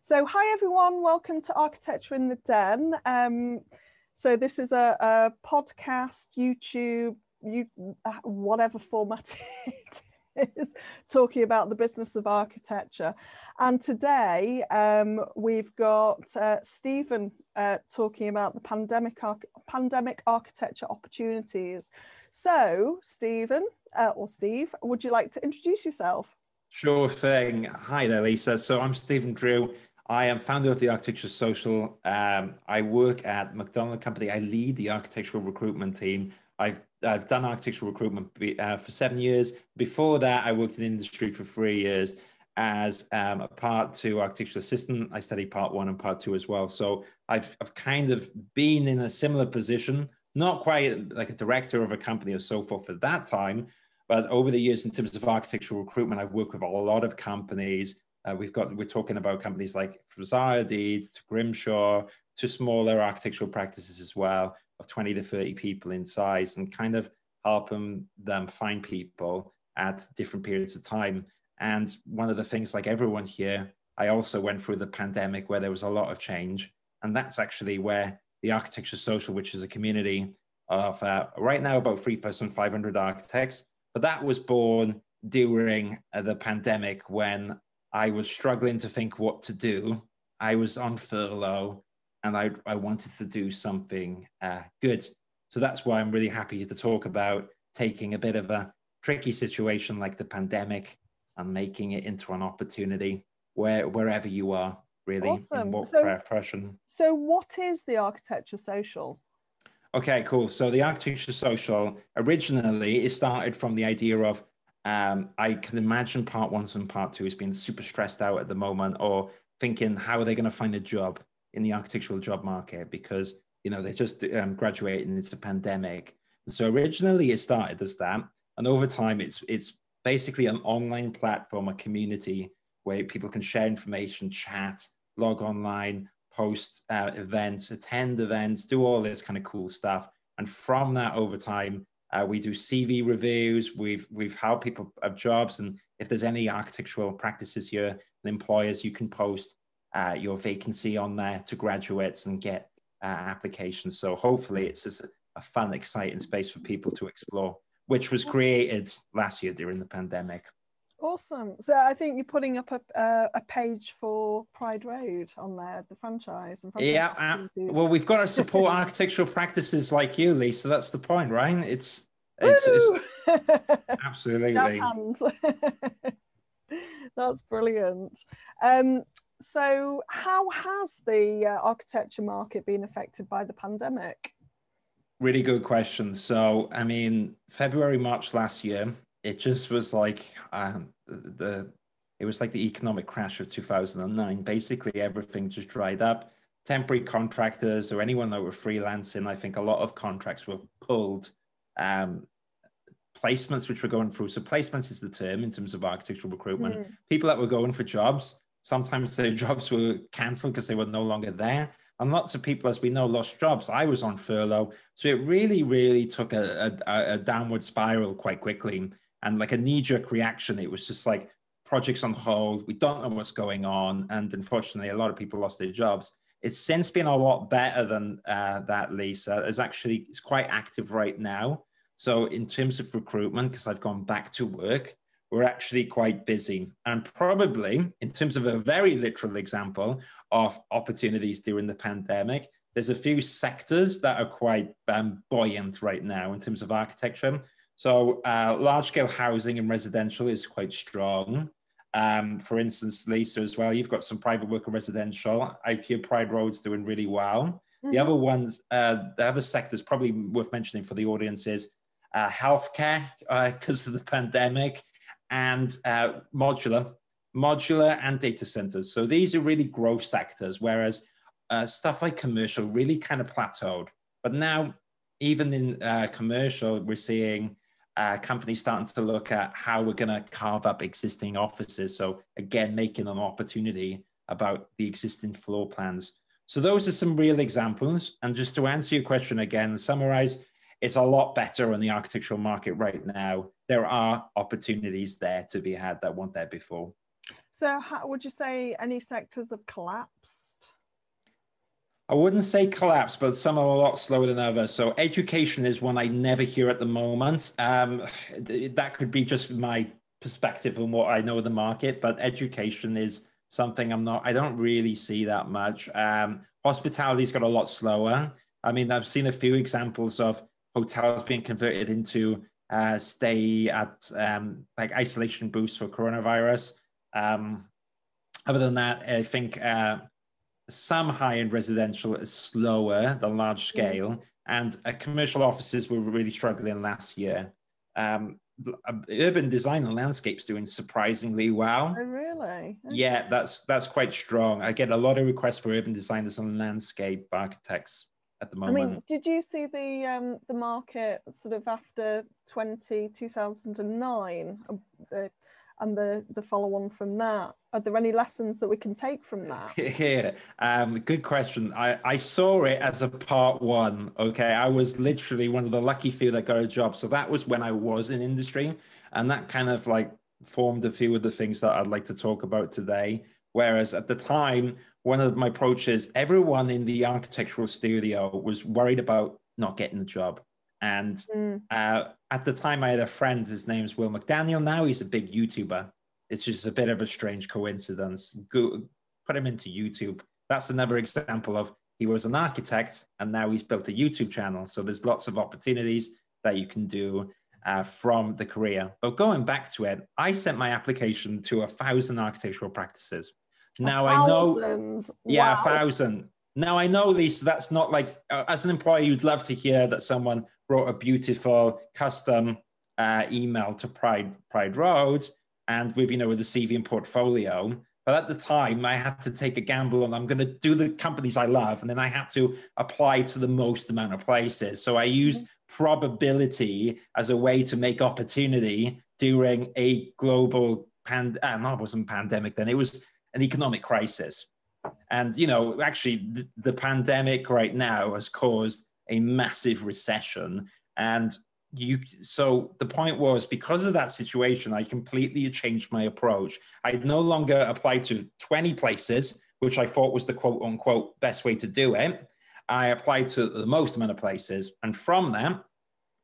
So, hi everyone, welcome to Architecture in the Den. Um, so, this is a, a podcast, YouTube, you, uh, whatever format it is, talking about the business of architecture. And today um, we've got uh, Stephen uh, talking about the pandemic, pandemic architecture opportunities. So, Stephen uh, or Steve, would you like to introduce yourself? Sure thing. Hi there, Lisa. So I'm Stephen Drew. I am founder of the Architecture Social. Um, I work at Macdonald Company. I lead the architectural recruitment team. I've I've done architectural recruitment uh, for seven years. Before that, I worked in industry for three years as um, a part two architectural assistant. I studied part one and part two as well. So I've I've kind of been in a similar position, not quite like a director of a company or so forth at that time, but over the years, in terms of architectural recruitment, I've worked with a lot of companies. Uh, we've got we're talking about companies like from Deeds to Grimshaw to smaller architectural practices as well, of 20 to 30 people in size, and kind of helping them find people at different periods of time. And one of the things, like everyone here, I also went through the pandemic where there was a lot of change, and that's actually where the Architecture Social, which is a community of uh, right now about 3,500 architects, but that was born during uh, the pandemic when I was struggling to think what to do. I was on furlough and I, I wanted to do something uh, good. So that's why I'm really happy to talk about taking a bit of a tricky situation like the pandemic and making it into an opportunity where wherever you are, really. Awesome. what so, profession. So, what is the architecture social? Okay, cool. So the architecture social originally it started from the idea of um, I can imagine part one and part two has been super stressed out at the moment, or thinking how are they going to find a job in the architectural job market because you know they're just um, graduating. It's a pandemic, so originally it started as that, and over time it's it's basically an online platform, a community where people can share information, chat, log online, host uh, events, attend events, do all this kind of cool stuff. And from that, over time, uh, we do CV reviews. We've we've helped people have jobs, and if there's any architectural practices here and employers, you can post uh, your vacancy on there to graduates and get uh, applications. So hopefully, it's just a fun, exciting space for people to explore, which was created last year during the pandemic. Awesome. So I think you're putting up a, uh, a page for Pride Road on there, the franchise. And franchise yeah. Uh, well, we've got to support architectural practices like you, Lisa. That's the point, right? It's, it's, it's absolutely. That's brilliant. Um, so, how has the uh, architecture market been affected by the pandemic? Really good question. So, I mean, February, March last year, it just was like um, the it was like the economic crash of 2009 basically everything just dried up. Temporary contractors or anyone that were freelancing i think a lot of contracts were pulled um, placements which were going through. So placements is the term in terms of architectural recruitment. Mm. people that were going for jobs sometimes their jobs were cancelled because they were no longer there. And lots of people as we know lost jobs. I was on furlough. So it really really took a, a, a downward spiral quite quickly and like a knee-jerk reaction it was just like projects on hold we don't know what's going on and unfortunately a lot of people lost their jobs. It's since been a lot better than uh, that lisa. It's actually it's quite active right now. So in terms of recruitment because i've gone back to work we're actually quite busy. And probably in terms of a very literal example of opportunities during the pandemic there's a few sectors that are quite um, buoyant right now in terms of architecture so uh, large scale housing and residential is quite strong. Um, for instance, Lisa as well, you've got some private work and residential. IKEA Pride Road's doing really well. Mm-hmm. The other ones, uh, the other sectors probably worth mentioning for the audience is uh, healthcare because uh, of the pandemic and uh, modular, modular and data centers. So these are really growth sectors, whereas uh, stuff like commercial really kind of plateaued. But now, even in commercial, we're seeing uh, companies starting to look at how we're going to carve up existing offices. So again, making an opportunity about the existing floor plans. So those are some real examples. And just to answer your question again, summarize, it's a lot better on the architectural market right now. There are opportunities there to be had that weren't there before. So, how would you say any sectors have collapsed? I wouldn't say collapse, but some are a lot slower than others. So education is one I never hear at the moment. Um, that could be just my perspective on what I know of the market, but education is something I'm not, I don't really see that much. Um, hospitality's got a lot slower. I mean, I've seen a few examples of hotels being converted into uh, stay at um, like isolation booths for coronavirus. Um, other than that, I think uh, some high-end residential is slower than large mm. scale, mm. and uh, commercial offices were really struggling last year. Um, uh, urban design and landscapes doing surprisingly well. Oh, really? Okay. Yeah, that's that's quite strong. I get a lot of requests for urban designers and landscape architects at the moment. I mean, did you see the um, the market sort of after 20, 2009? Uh, and the the follow on from that are there any lessons that we can take from that? Yeah um, good question. I, I saw it as a part one okay? I was literally one of the lucky few that got a job so that was when i was in industry and that kind of like formed a few of the things that i'd like to talk about today. Whereas at the time one of my approaches everyone in the architectural studio was worried about not getting the job and mm. uh, at the time, I had a friend, his name's Will McDaniel. Now he's a big YouTuber. It's just a bit of a strange coincidence. Go, put him into YouTube. That's another example of he was an architect and now he's built a YouTube channel. So there's lots of opportunities that you can do uh, from the career. But going back to it, I sent my application to a thousand architectural practices. Now I know, yeah, wow. a thousand. Now I know, Lisa, that's not like uh, as an employer, you'd love to hear that someone wrote a beautiful custom uh, email to Pride Pride Road, and with you know with the CV and portfolio. But at the time, I had to take a gamble, and I'm going to do the companies I love, and then I had to apply to the most amount of places. So I used mm-hmm. probability as a way to make opportunity during a global pand. Uh, no, it wasn't pandemic then. It was an economic crisis. And, you know, actually, the, the pandemic right now has caused a massive recession. And you so the point was because of that situation i completely changed my approach. I no longer applied to 20 places which i thought was the quote unquote best way to do it. I applied to the most amount of places. And from that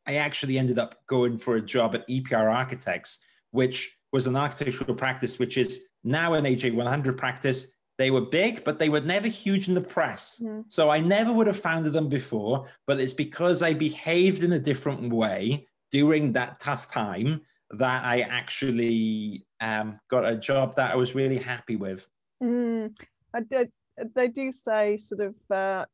i actually ended up going for a job at epr architects which was an architectural practice which is now an aj100 practice they were big, but they were never huge in the press. Mm. So I never would have founded them before, but it's because I behaved in a different way during that tough time that I actually um, got a job that I was really happy with. Mm. I did. They do say sort of uh,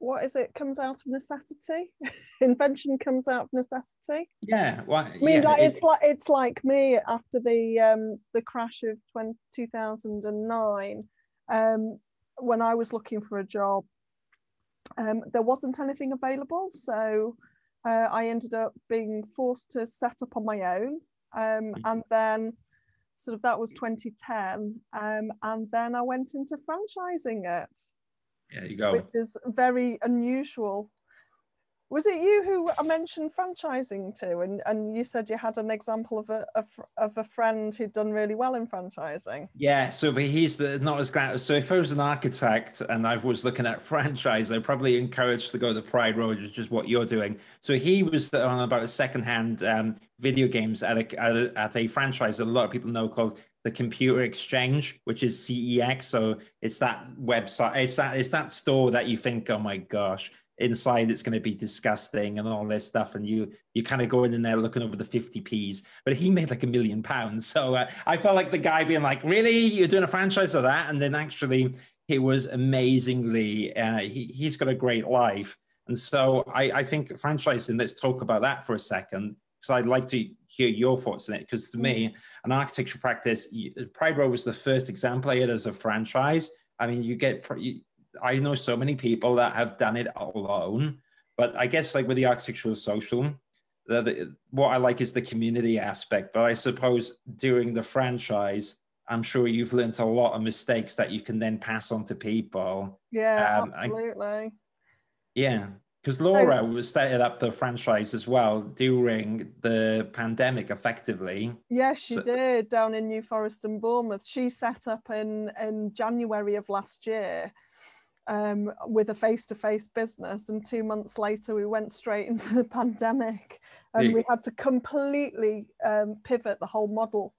what is it comes out of necessity invention comes out of necessity yeah well, i mean yeah, like, it, it's like it's like me after the um the crash of 20, 2009 um, when I was looking for a job, um, there wasn't anything available. So uh, I ended up being forced to set up on my own. Um, mm-hmm. and then, sort of, that was 2010. Um, and then I went into franchising it. Yeah, you go. Which is very unusual was it you who I mentioned franchising to, and, and you said you had an example of a, of, of a friend who'd done really well in franchising? Yeah, so but he's the, not as glad. So if I was an architect and I was looking at franchise, I'd probably encourage to go the Pride Road, which is what you're doing. So he was on about secondhand um, video games at a, at a, at a franchise that a lot of people know called the Computer Exchange, which is CEX. So it's that website, it's that it's that store that you think, oh my gosh, inside it's going to be disgusting and all this stuff and you you kind of going in there looking over the 50p's but he made like a million pounds. So uh, i felt like the guy being like really? You're doing a franchise of that? And then actually he was amazingly uh, he, he's got a great life. And so I, I think franchising let's talk about that for a second because i'd like to hear your thoughts on it. Because to me an architecture practice pride road was the first example i had as a franchise. I mean you get I know so many people that have done it alone, but I guess like with the architectural social, the, the, what I like is the community aspect. But I suppose during the franchise, I'm sure you've learned a lot of mistakes that you can then pass on to people. Yeah, um, absolutely. I, yeah. because Laura was setting up the franchise as well during the pandemic, effectively. Yes, she so, did down in New Forest and Bournemouth. She set up in in January of last year um, with a face-to-face business, and two months later we went straight into the pandemic, and yeah. we had to completely um, pivot the whole model.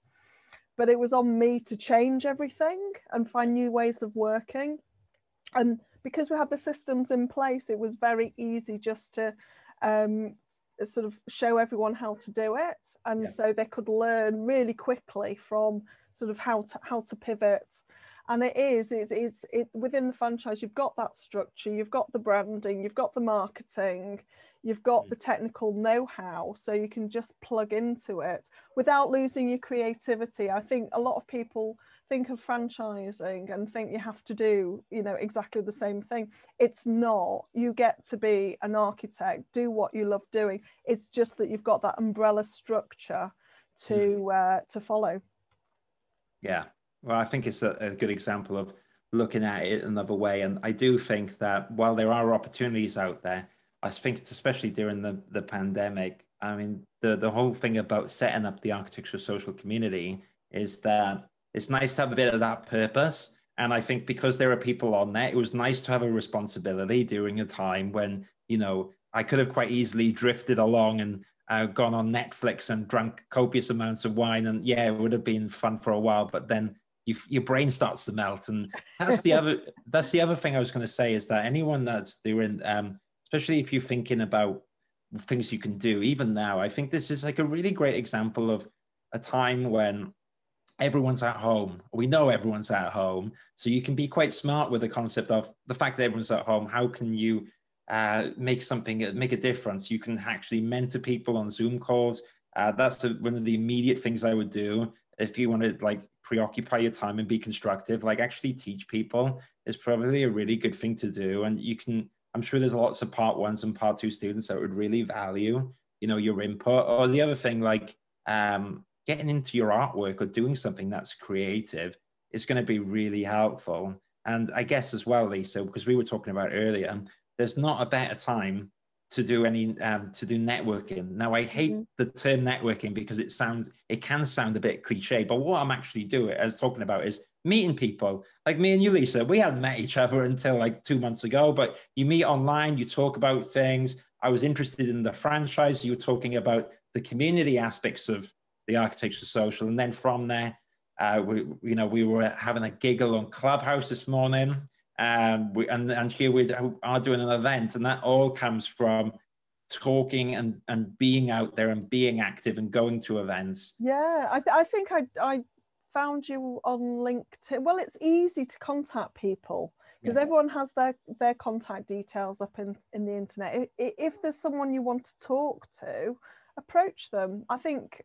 But it was on me to change everything and find new ways of working, and because we had the systems in place, it was very easy just to um, sort of show everyone how to do it, and yeah. so they could learn really quickly from sort of how to how to pivot. And it is, it's, it's it within the franchise. You've got that structure, you've got the branding, you've got the marketing, you've got mm. the technical know-how, so you can just plug into it without losing your creativity. I think a lot of people think of franchising and think you have to do you know exactly the same thing it's not you get to be an architect do what you love doing it's just that you've got that umbrella structure to mm-hmm. uh, to follow yeah well i think it's a, a good example of looking at it another way and i do think that while there are opportunities out there i think it's especially during the the pandemic i mean the the whole thing about setting up the architecture social community is that it's nice to have a bit of that purpose. And I think because there are people on there, it was nice to have a responsibility during a time when, you know, I could have quite easily drifted along and uh, gone on Netflix and drunk copious amounts of wine. And yeah, it would have been fun for a while, but then you, your brain starts to melt. And that's the other, that's the other thing I was going to say is that anyone that's doing, um, especially if you're thinking about things you can do, even now, I think this is like a really great example of a time when everyone's at home. We know everyone's at home. So you can be quite smart with the concept of the fact that everyone's at home. How can you uh, make something, make a difference? You can actually mentor people on Zoom calls. Uh, that's a, one of the immediate things I would do if you want to like preoccupy your time and be constructive. Like actually teach people is probably a really good thing to do. And you can, I'm sure there's lots of part ones and part two students that would really value, you know, your input. Or the other thing, like um, getting into your artwork or doing something that's creative is going to be really helpful. And I guess as well, Lisa, because we were talking about earlier, there's not a better time to do any um, to do networking. Now, I hate mm-hmm. the term networking because it sounds it can sound a bit cliche. But what I'm actually doing, as talking about, is meeting people. Like me and you, Lisa, we hadn't met each other until like two months ago. But you meet online, you talk about things. I was interested in the franchise. You were talking about the community aspects of the architecture social, and then from there, uh, we you know we were having a giggle on Clubhouse this morning, um, we, and and here we are doing an event, and that all comes from talking and and being out there and being active and going to events. Yeah, I th- I think I I found you on LinkedIn. Well, it's easy to contact people because yeah. everyone has their their contact details up in in the internet. If, if there's someone you want to talk to, approach them. I think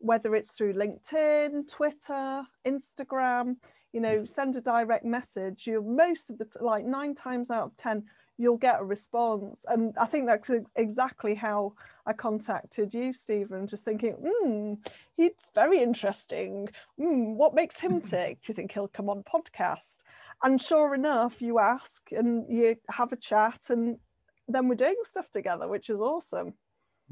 whether it's through LinkedIn, Twitter, Instagram, you know, mm. send a direct message. You most of the like nine times out of ten, you'll get a response. And I think that's exactly how I contacted you, Stephen, just thinking, hmm, he's very interesting. Hmm, what makes him tick? Do you think he'll come on podcast? And sure enough, you ask and you have a chat, and then we're doing stuff together, which is awesome.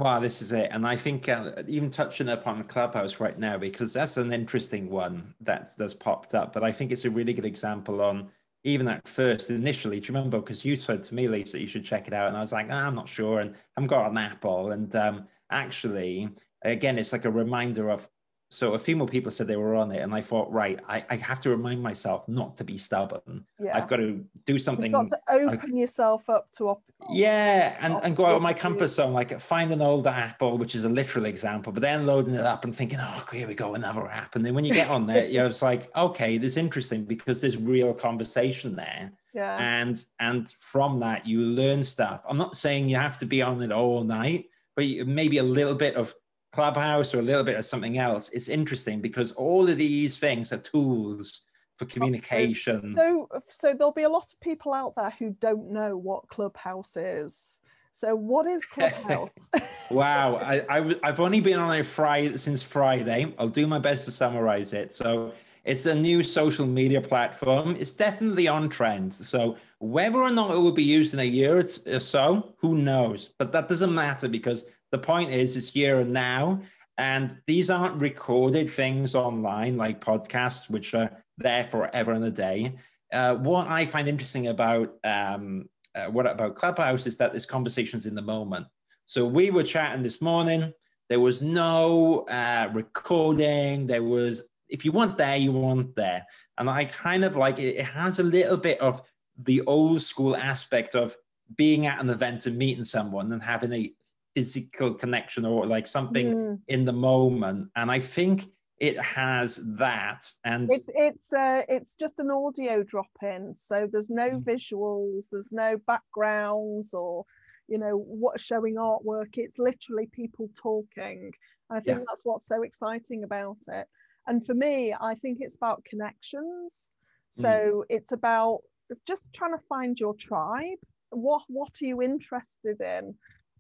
Wow, this is it. And I think uh, even touching upon Clubhouse right now, because that's an interesting one that's, that's popped up. But I think it's a really good example on even at first, initially. Do you remember? Because you said to me, Lisa, you should check it out. And I was like, oh, I'm not sure. And I've got an Apple. And um, actually, again, it's like a reminder of so a few more people said they were on it and i thought right i, I have to remind myself not to be stubborn. Yeah. i've got to do something You've got to open I, yourself up to op- yeah and, and go out of my comfort zone like find an old apple which is a literal example but then loading it up and thinking oh here we go another app. And then when you get on there you know it's like okay this is interesting because there's real conversation there. Yeah. And and from that you learn stuff. I'm not saying you have to be on it all night but maybe a little bit of Clubhouse or a little bit of something else, it's interesting because all of these things are tools for communication. So, so there'll be a lot of people out there who don't know what Clubhouse is. So, what is Clubhouse? wow, I, I, have only been on it Friday since Friday. I'll do my best to summarize it. So, it's a new social media platform. It's definitely on trend. So whether or not it will be used in a year or so, who knows? But that doesn't matter because the point is it's here and now. And these aren't recorded things online like podcasts, which are there forever and a day. Uh, what I find interesting about um, uh, what about Clubhouse is that this conversation's in the moment. So we were chatting this morning. There was no uh, recording. There was, if you want there, you want there. And I kind of like it, it has a little bit of the old school aspect of being at an event and meeting someone and having a physical connection or like something mm. in the moment. And I think it has that and it, it's uh, it's just an audio drop in so there's no mm. visuals there's no backgrounds or you know what's showing artwork it's literally people talking i think yeah. that's what's so exciting about it and for me i think it's about connections so mm. it's about just trying to find your tribe what what are you interested in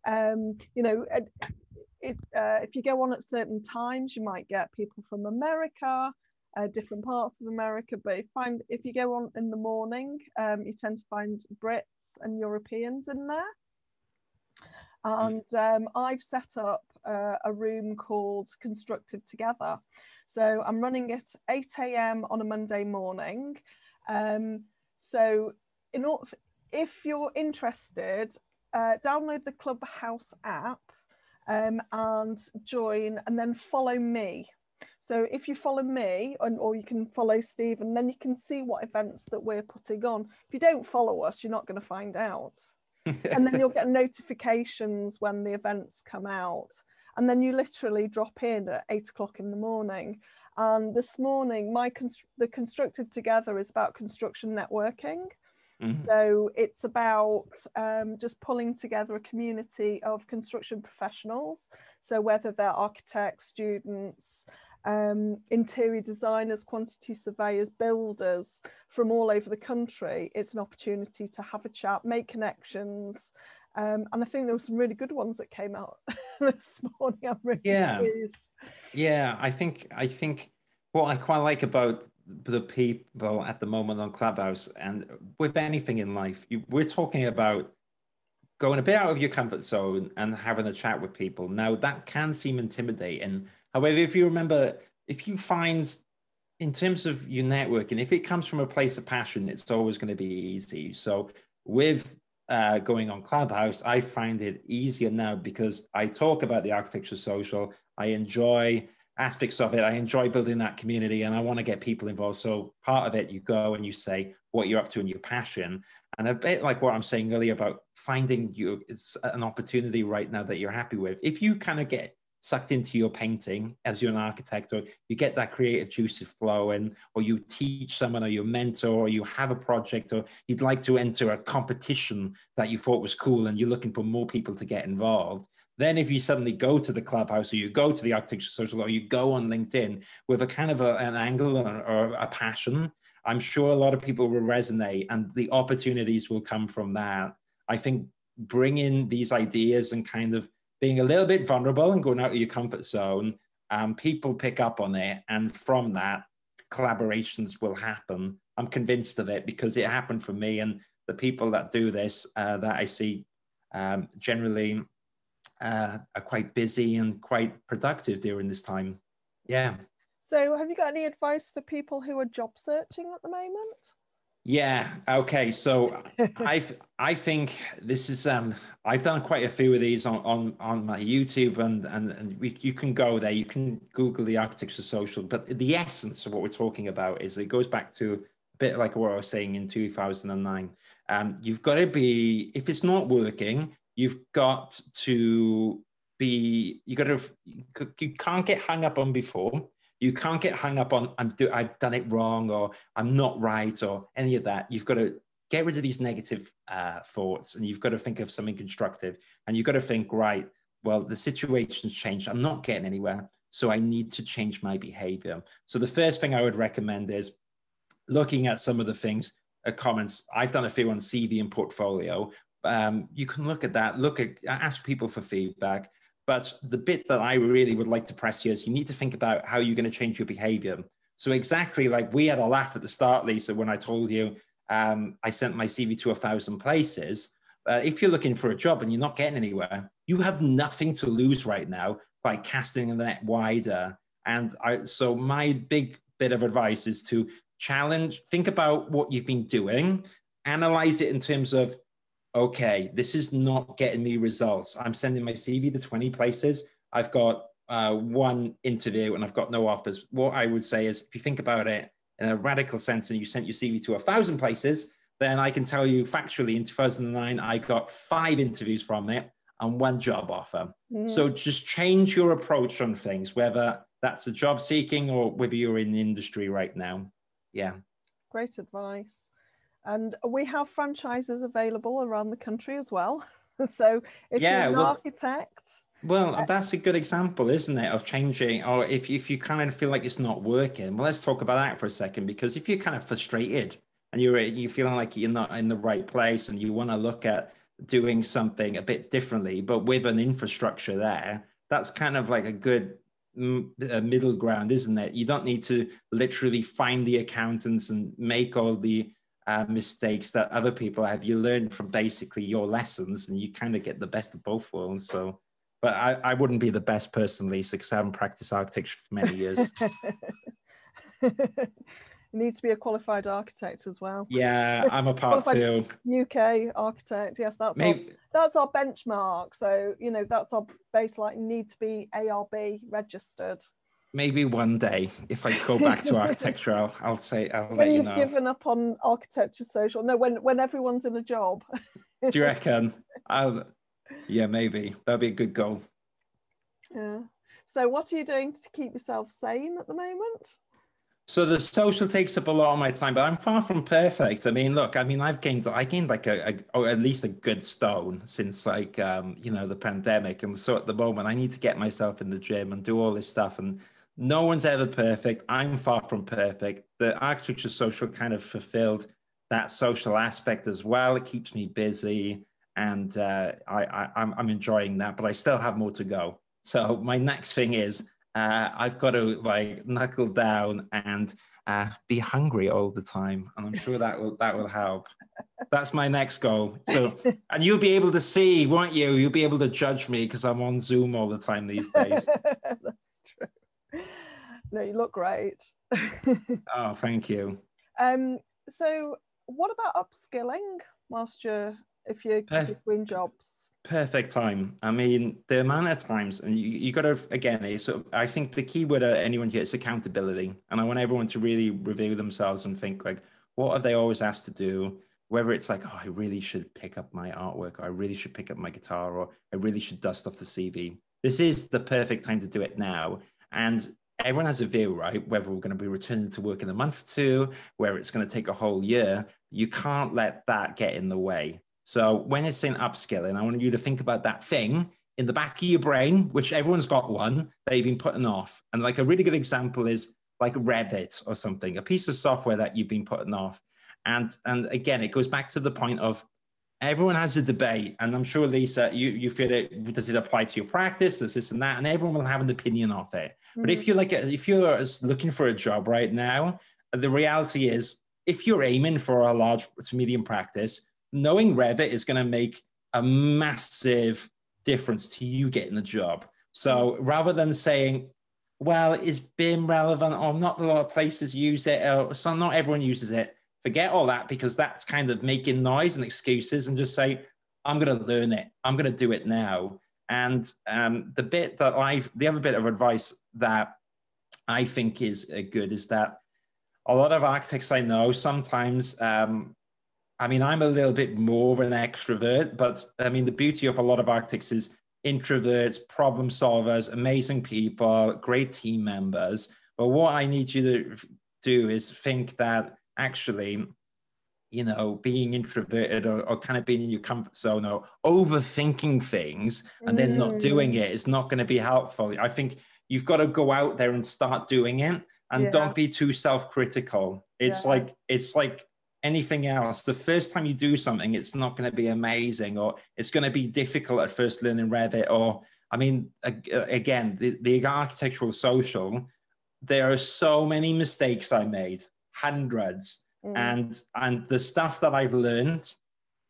um you know it, uh, if you go on at certain times, you might get people from America, uh, different parts of America. But if, find, if you go on in the morning, um, you tend to find Brits and Europeans in there. And um, I've set up uh, a room called Constructive Together. So I'm running it 8 a.m. on a Monday morning. Um, so in order, if you're interested, uh, download the Clubhouse app um, and join and then follow me. So if you follow me and, or you can follow Steve and then you can see what events that we're putting on. If you don't follow us, you're not going to find out. and then you'll get notifications when the events come out. And then you literally drop in at eight o'clock in the morning. And this morning, my the constructive together is about construction networking. Mm-hmm. So it's about um, just pulling together a community of construction professionals. So whether they're architects, students, um, interior designers, quantity surveyors, builders from all over the country, it's an opportunity to have a chat, make connections. Um, and I think there were some really good ones that came out this morning. I'm really yeah. Pleased. Yeah, I think I think what I quite like about the people at the moment on Clubhouse and with anything in life, you, we're talking about going a bit out of your comfort zone and having a chat with people. Now, that can seem intimidating. However, if you remember, if you find in terms of your networking, if it comes from a place of passion, it's always going to be easy. So, with uh, going on Clubhouse, I find it easier now because I talk about the architecture social. I enjoy aspects of it. I enjoy building that community and I want to get people involved. So part of it, you go and you say what you're up to and your passion. And a bit like what I'm saying earlier about finding you, it's an opportunity right now that you're happy with. If you kind of get sucked into your painting as you're an architect or you get that creative juices flowing or you teach someone or you mentor or you have a project or you'd like to enter a competition that you thought was cool and you're looking for more people to get involved then if you suddenly go to the clubhouse or you go to the architecture social or you go on linkedin with a kind of a, an angle or, or a passion i'm sure a lot of people will resonate and the opportunities will come from that. I think bringing these ideas and kind of being a little bit vulnerable and going out of your comfort zone, um, people pick up on it. And from that, collaborations will happen. I'm convinced of it because it happened for me. And the people that do this uh, that I see um, generally uh, are quite busy and quite productive during this time. Yeah. So, have you got any advice for people who are job searching at the moment? Yeah. Okay. So I I think this is um I've done quite a few of these on on, on my YouTube and and and we, you can go there. You can Google the architecture social. But the essence of what we're talking about is it goes back to a bit like what I was saying in 2009. Um, you've got to be if it's not working, you've got to be you got to you can't get hung up on before you can't get hung up on I'm do, I've done it wrong or I'm not right or any of that. You've got to get rid of these negative uh, thoughts and you've got to think of something constructive. And you've got to think, right, well, the situation's changed. I'm not getting anywhere. So I need to change my behavior. So the first thing I would recommend is looking at some of the things, uh, comments. I've done a few on CV and portfolio. Um, you can look at that, look at, ask people for feedback but the bit that I really would like to press here is you need to think about how you're going to change your behavior. So exactly like we had a laugh at the start, Lisa, when I told you um, I sent my CV to a thousand places. Uh, if you're looking for a job and you're not getting anywhere, you have nothing to lose right now by casting the net wider. And I, so my big bit of advice is to challenge, think about what you've been doing, analyze it in terms of, okay, this is not getting me results. I'm sending my CV to 20 places. I've got uh, one interview and I've got no offers. What I would say is, if you think about it in a radical sense and you sent your CV to a thousand places, then I can tell you factually in 2009, I got five interviews from it and one job offer. Mm. So just change your approach on things, whether that's a job seeking or whether you're in the industry right now yeah great advice and we have franchises available around the country as well so if yeah, you're an well, architect well uh, that's a good example isn't it of changing or if, if you kind of feel like it's not working well let's talk about that for a second because if you're kind of frustrated and you're you feeling like you're not in the right place and you want to look at doing something a bit differently but with an infrastructure there that's kind of like a good a middle ground, isn't it? You don't need to literally find the accountants and make all the uh, mistakes that other people have. You learn from basically your lessons, and you kind of get the best of both worlds. So, but I, I wouldn't be the best person, Lisa, because I haven't practiced architecture for many years. You need to be a qualified architect as well. Yeah, I'm a part two. UK architect. Yes, that's Maybe. our, that's our benchmark. So you know that's our baseline. Need to be ARB registered. Maybe one day, if I go back to architecture, I'll, I'll say I'll when let you you've know. given up on architecture social. No, when when everyone's in a job. Do you reckon? I'll, yeah, maybe that'd be a good goal. Yeah. So, what are you doing to keep yourself sane at the moment? So the social takes up a lot of my time, but I'm far from perfect. I mean, look, I mean, I've gained, I gained like a, a or at least a good stone since like, um, you know, the pandemic. And so at the moment, I need to get myself in the gym and do all this stuff. And no one's ever perfect. I'm far from perfect. The architecture social kind of fulfilled that social aspect as well. It keeps me busy, and uh, I, I I'm, I'm enjoying that. But I still have more to go. So my next thing is uh, I've got to like knuckle down and uh, be hungry all the time, and I'm sure that will that will help. That's my next goal. So, and you'll be able to see, won't you? You'll be able to judge me because I'm on Zoom all the time these days. No, you look great. oh, thank you. Um, so, what about upskilling whilst you're if you're between jobs? Perfect time. I mean, the amount of times, and you, you got to, again, it's sort of, I think the key word anyone here is accountability. And I want everyone to really review themselves and think, like, what have they always asked to do? Whether it's like, oh, I really should pick up my artwork, or I really should pick up my guitar, or I really should dust off the CV. This is the perfect time to do it now. And everyone has a view, right? Whether we're going to be returning to work in a month or two, where it's going to take a whole year. You can't let that get in the way. So when it's saying upskilling, I want you to think about that thing in the back of your brain, which everyone's got one that you've been putting off. And like a really good example is like Revit or something, a piece of software that you've been putting off. And and again, it goes back to the point of everyone has a debate, and I'm sure Lisa, you you feel it. Does it apply to your practice? Does this and that? And everyone will have an opinion of it. Mm-hmm. But if mm. you're like if you're looking for a job right now, the reality is if you're aiming for a large to medium practice, knowing Revit is going to make a massive difference to you getting the job. So rather than saying, well, is BIM relevant or not a lot of places use it or so not everyone uses it, forget all that because that's kind of making noise and excuses and just say, I'm going to learn it. I'm going to do it now. And um, the bit that I've, the other bit of advice that I think is uh, good is that a lot of architects I know sometimes um, I mean, I'm a little bit more of an extrovert, but I mean, the beauty of a lot of architects is introverts, problem solvers, amazing people, great team members. But what I need you to do is think that actually, you know, being introverted or, or kind of being in your comfort zone or overthinking things and then not doing mm. it is not going to be helpful. I think you've got to go out there and start doing it and yeah. don't be too self-critical. It's yeah. like, it's like, anything else, the first time you do something, it's not going to be amazing or it's going to be difficult at first learning Revit. Or, I mean, uh, again, the, the architectural social, there are so many mistakes I made, hundreds, mm. and and the stuff that I've learned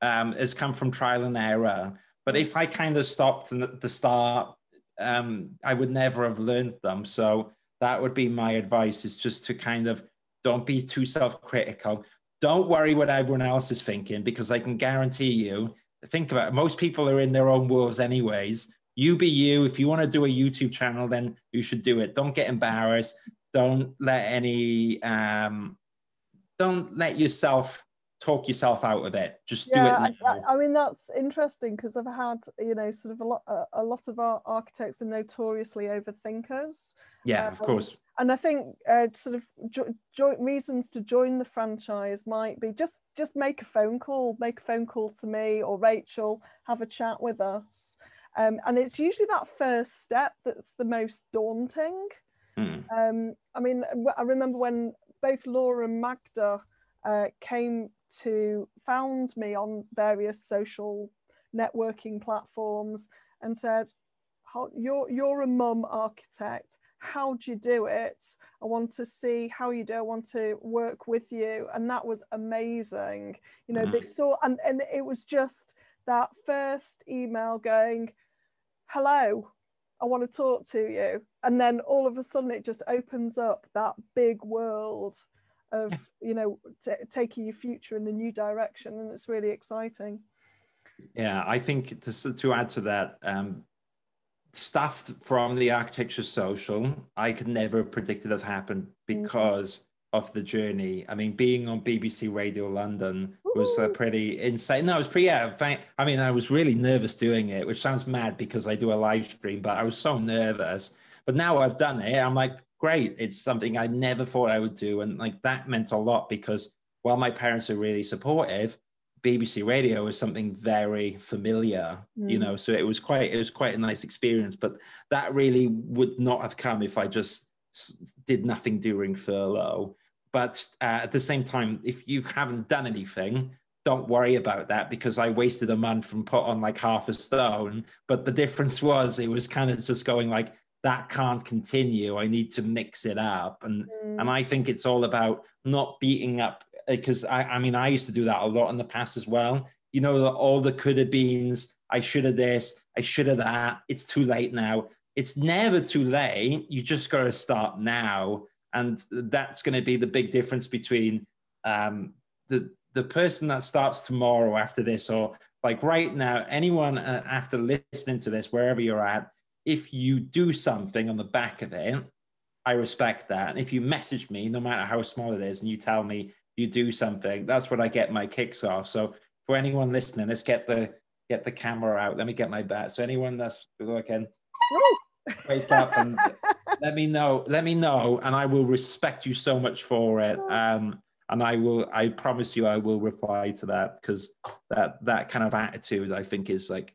um, has come from trial and error. But if I kind of stopped at the start, um, I would never have learned them. So that would be my advice: is just to kind of don't be too self-critical. Don't worry what everyone else is thinking because I can guarantee you. Think about it. Most people are in their own worlds, anyways you be you. If you want to do a YouTube channel, then you should do it. Don't get embarrassed. Don't let any um, don't let yourself talk yourself out of it. Just yeah, do it. I, I, mean, that's interesting because I've had you know sort of a lot a, a lot of our architects are notoriously overthinkers. Yeah, um, of course. And I think uh, sort of jo- jo- reasons to join the franchise might be just just make a phone call, make a phone call to me or Rachel, have a chat with us. Um, and it's usually that first step that's the most daunting. Mm. Um, I mean, I remember when both Laura and Magda uh, came to found me on various social networking platforms and said, you're, you're a mum architect. How do you do it? I want to see how you do. I want to work with you. And that was amazing. You know, mm. they saw, and, and it was just that first email going, hello, I want to talk to you. And then all of a sudden it just opens up that big world of, you know, t- taking your future in a new direction. And it's really exciting. Yeah, I think to, to add to that, um, stuff from the architecture social, I could never have predicted that happened mm-hmm. because of the journey. I mean, being on BBC Radio London was uh, pretty insane. No, it was pretty. Yeah, I mean, I was really nervous doing it, which sounds mad because I do a live stream, but I was so nervous. But now I've done it, I'm like, great. It's something I never thought I would do, and like that meant a lot because while my parents are really supportive, BBC Radio is something very familiar, mm. you know. So it was quite it was quite a nice experience. But that really would not have come if I just did nothing during furlough. But uh, at the same time, if you haven't done anything, don't worry about that because I wasted a month and put on like half a stone. But the difference was it was kind of just going like, that can't continue. I need to mix it up. And mm. and I think it's all about not beating up because I, I mean I used to do that a lot in the past as well. You know, all the could have beens, I should have this, I should have that, it's too late now it's never too late. You just got to start now, and that's going to be the big difference between um, the the person that starts tomorrow after this, or like right now. Anyone uh, after listening to this, wherever you're at, if you do something on the back of it, I respect that. And if you message me, no matter how small it is, and you tell me you do something, that's what I get my kicks off. So for anyone listening, let's get the get the camera out. Let me get my bat. So anyone that's looking, wake up and let me know. Let me know, and I will respect you so much for it. Um, and I will. I promise you, I will reply to that because that that kind of attitude, I think, is like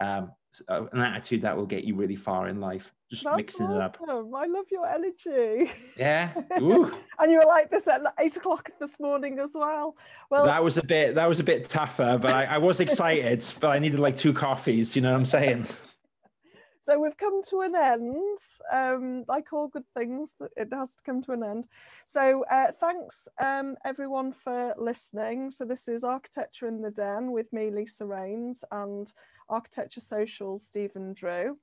um, an attitude that will get you really far in life. Just That's mixing awesome. it up. I love your energy. Yeah. and you were like this at eight o'clock this morning as well. Well, that was a bit. That was a bit tougher, but I, I was excited. but I needed like two coffees. You know what I'm saying? So we've come to an end. Um, like all good things, it has to come to an end. So uh, thanks um, everyone for listening. So this is Architecture in the Den with me, Lisa Raynes, and Architecture Socials, Stephen Drew.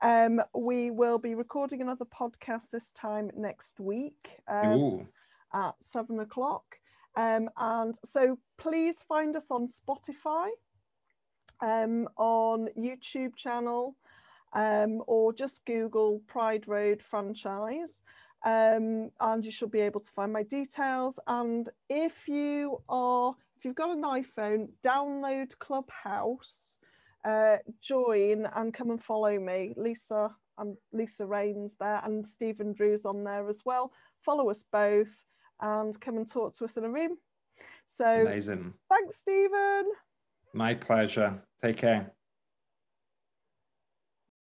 Um, we will be recording another podcast this time next week um, at seven o'clock. Um, and so please find us on Spotify, um, on YouTube channel, um, or just Google Pride Road franchise um, and you should be able to find my details. And if you are, if you've got an iPhone, download Clubhouse, uh, join and come and follow me. Lisa, I'm Lisa Raynes there and Stephen Drew's on there as well. Follow us both and come and talk to us in a room. So amazing. Thanks, Stephen. My pleasure. Take care.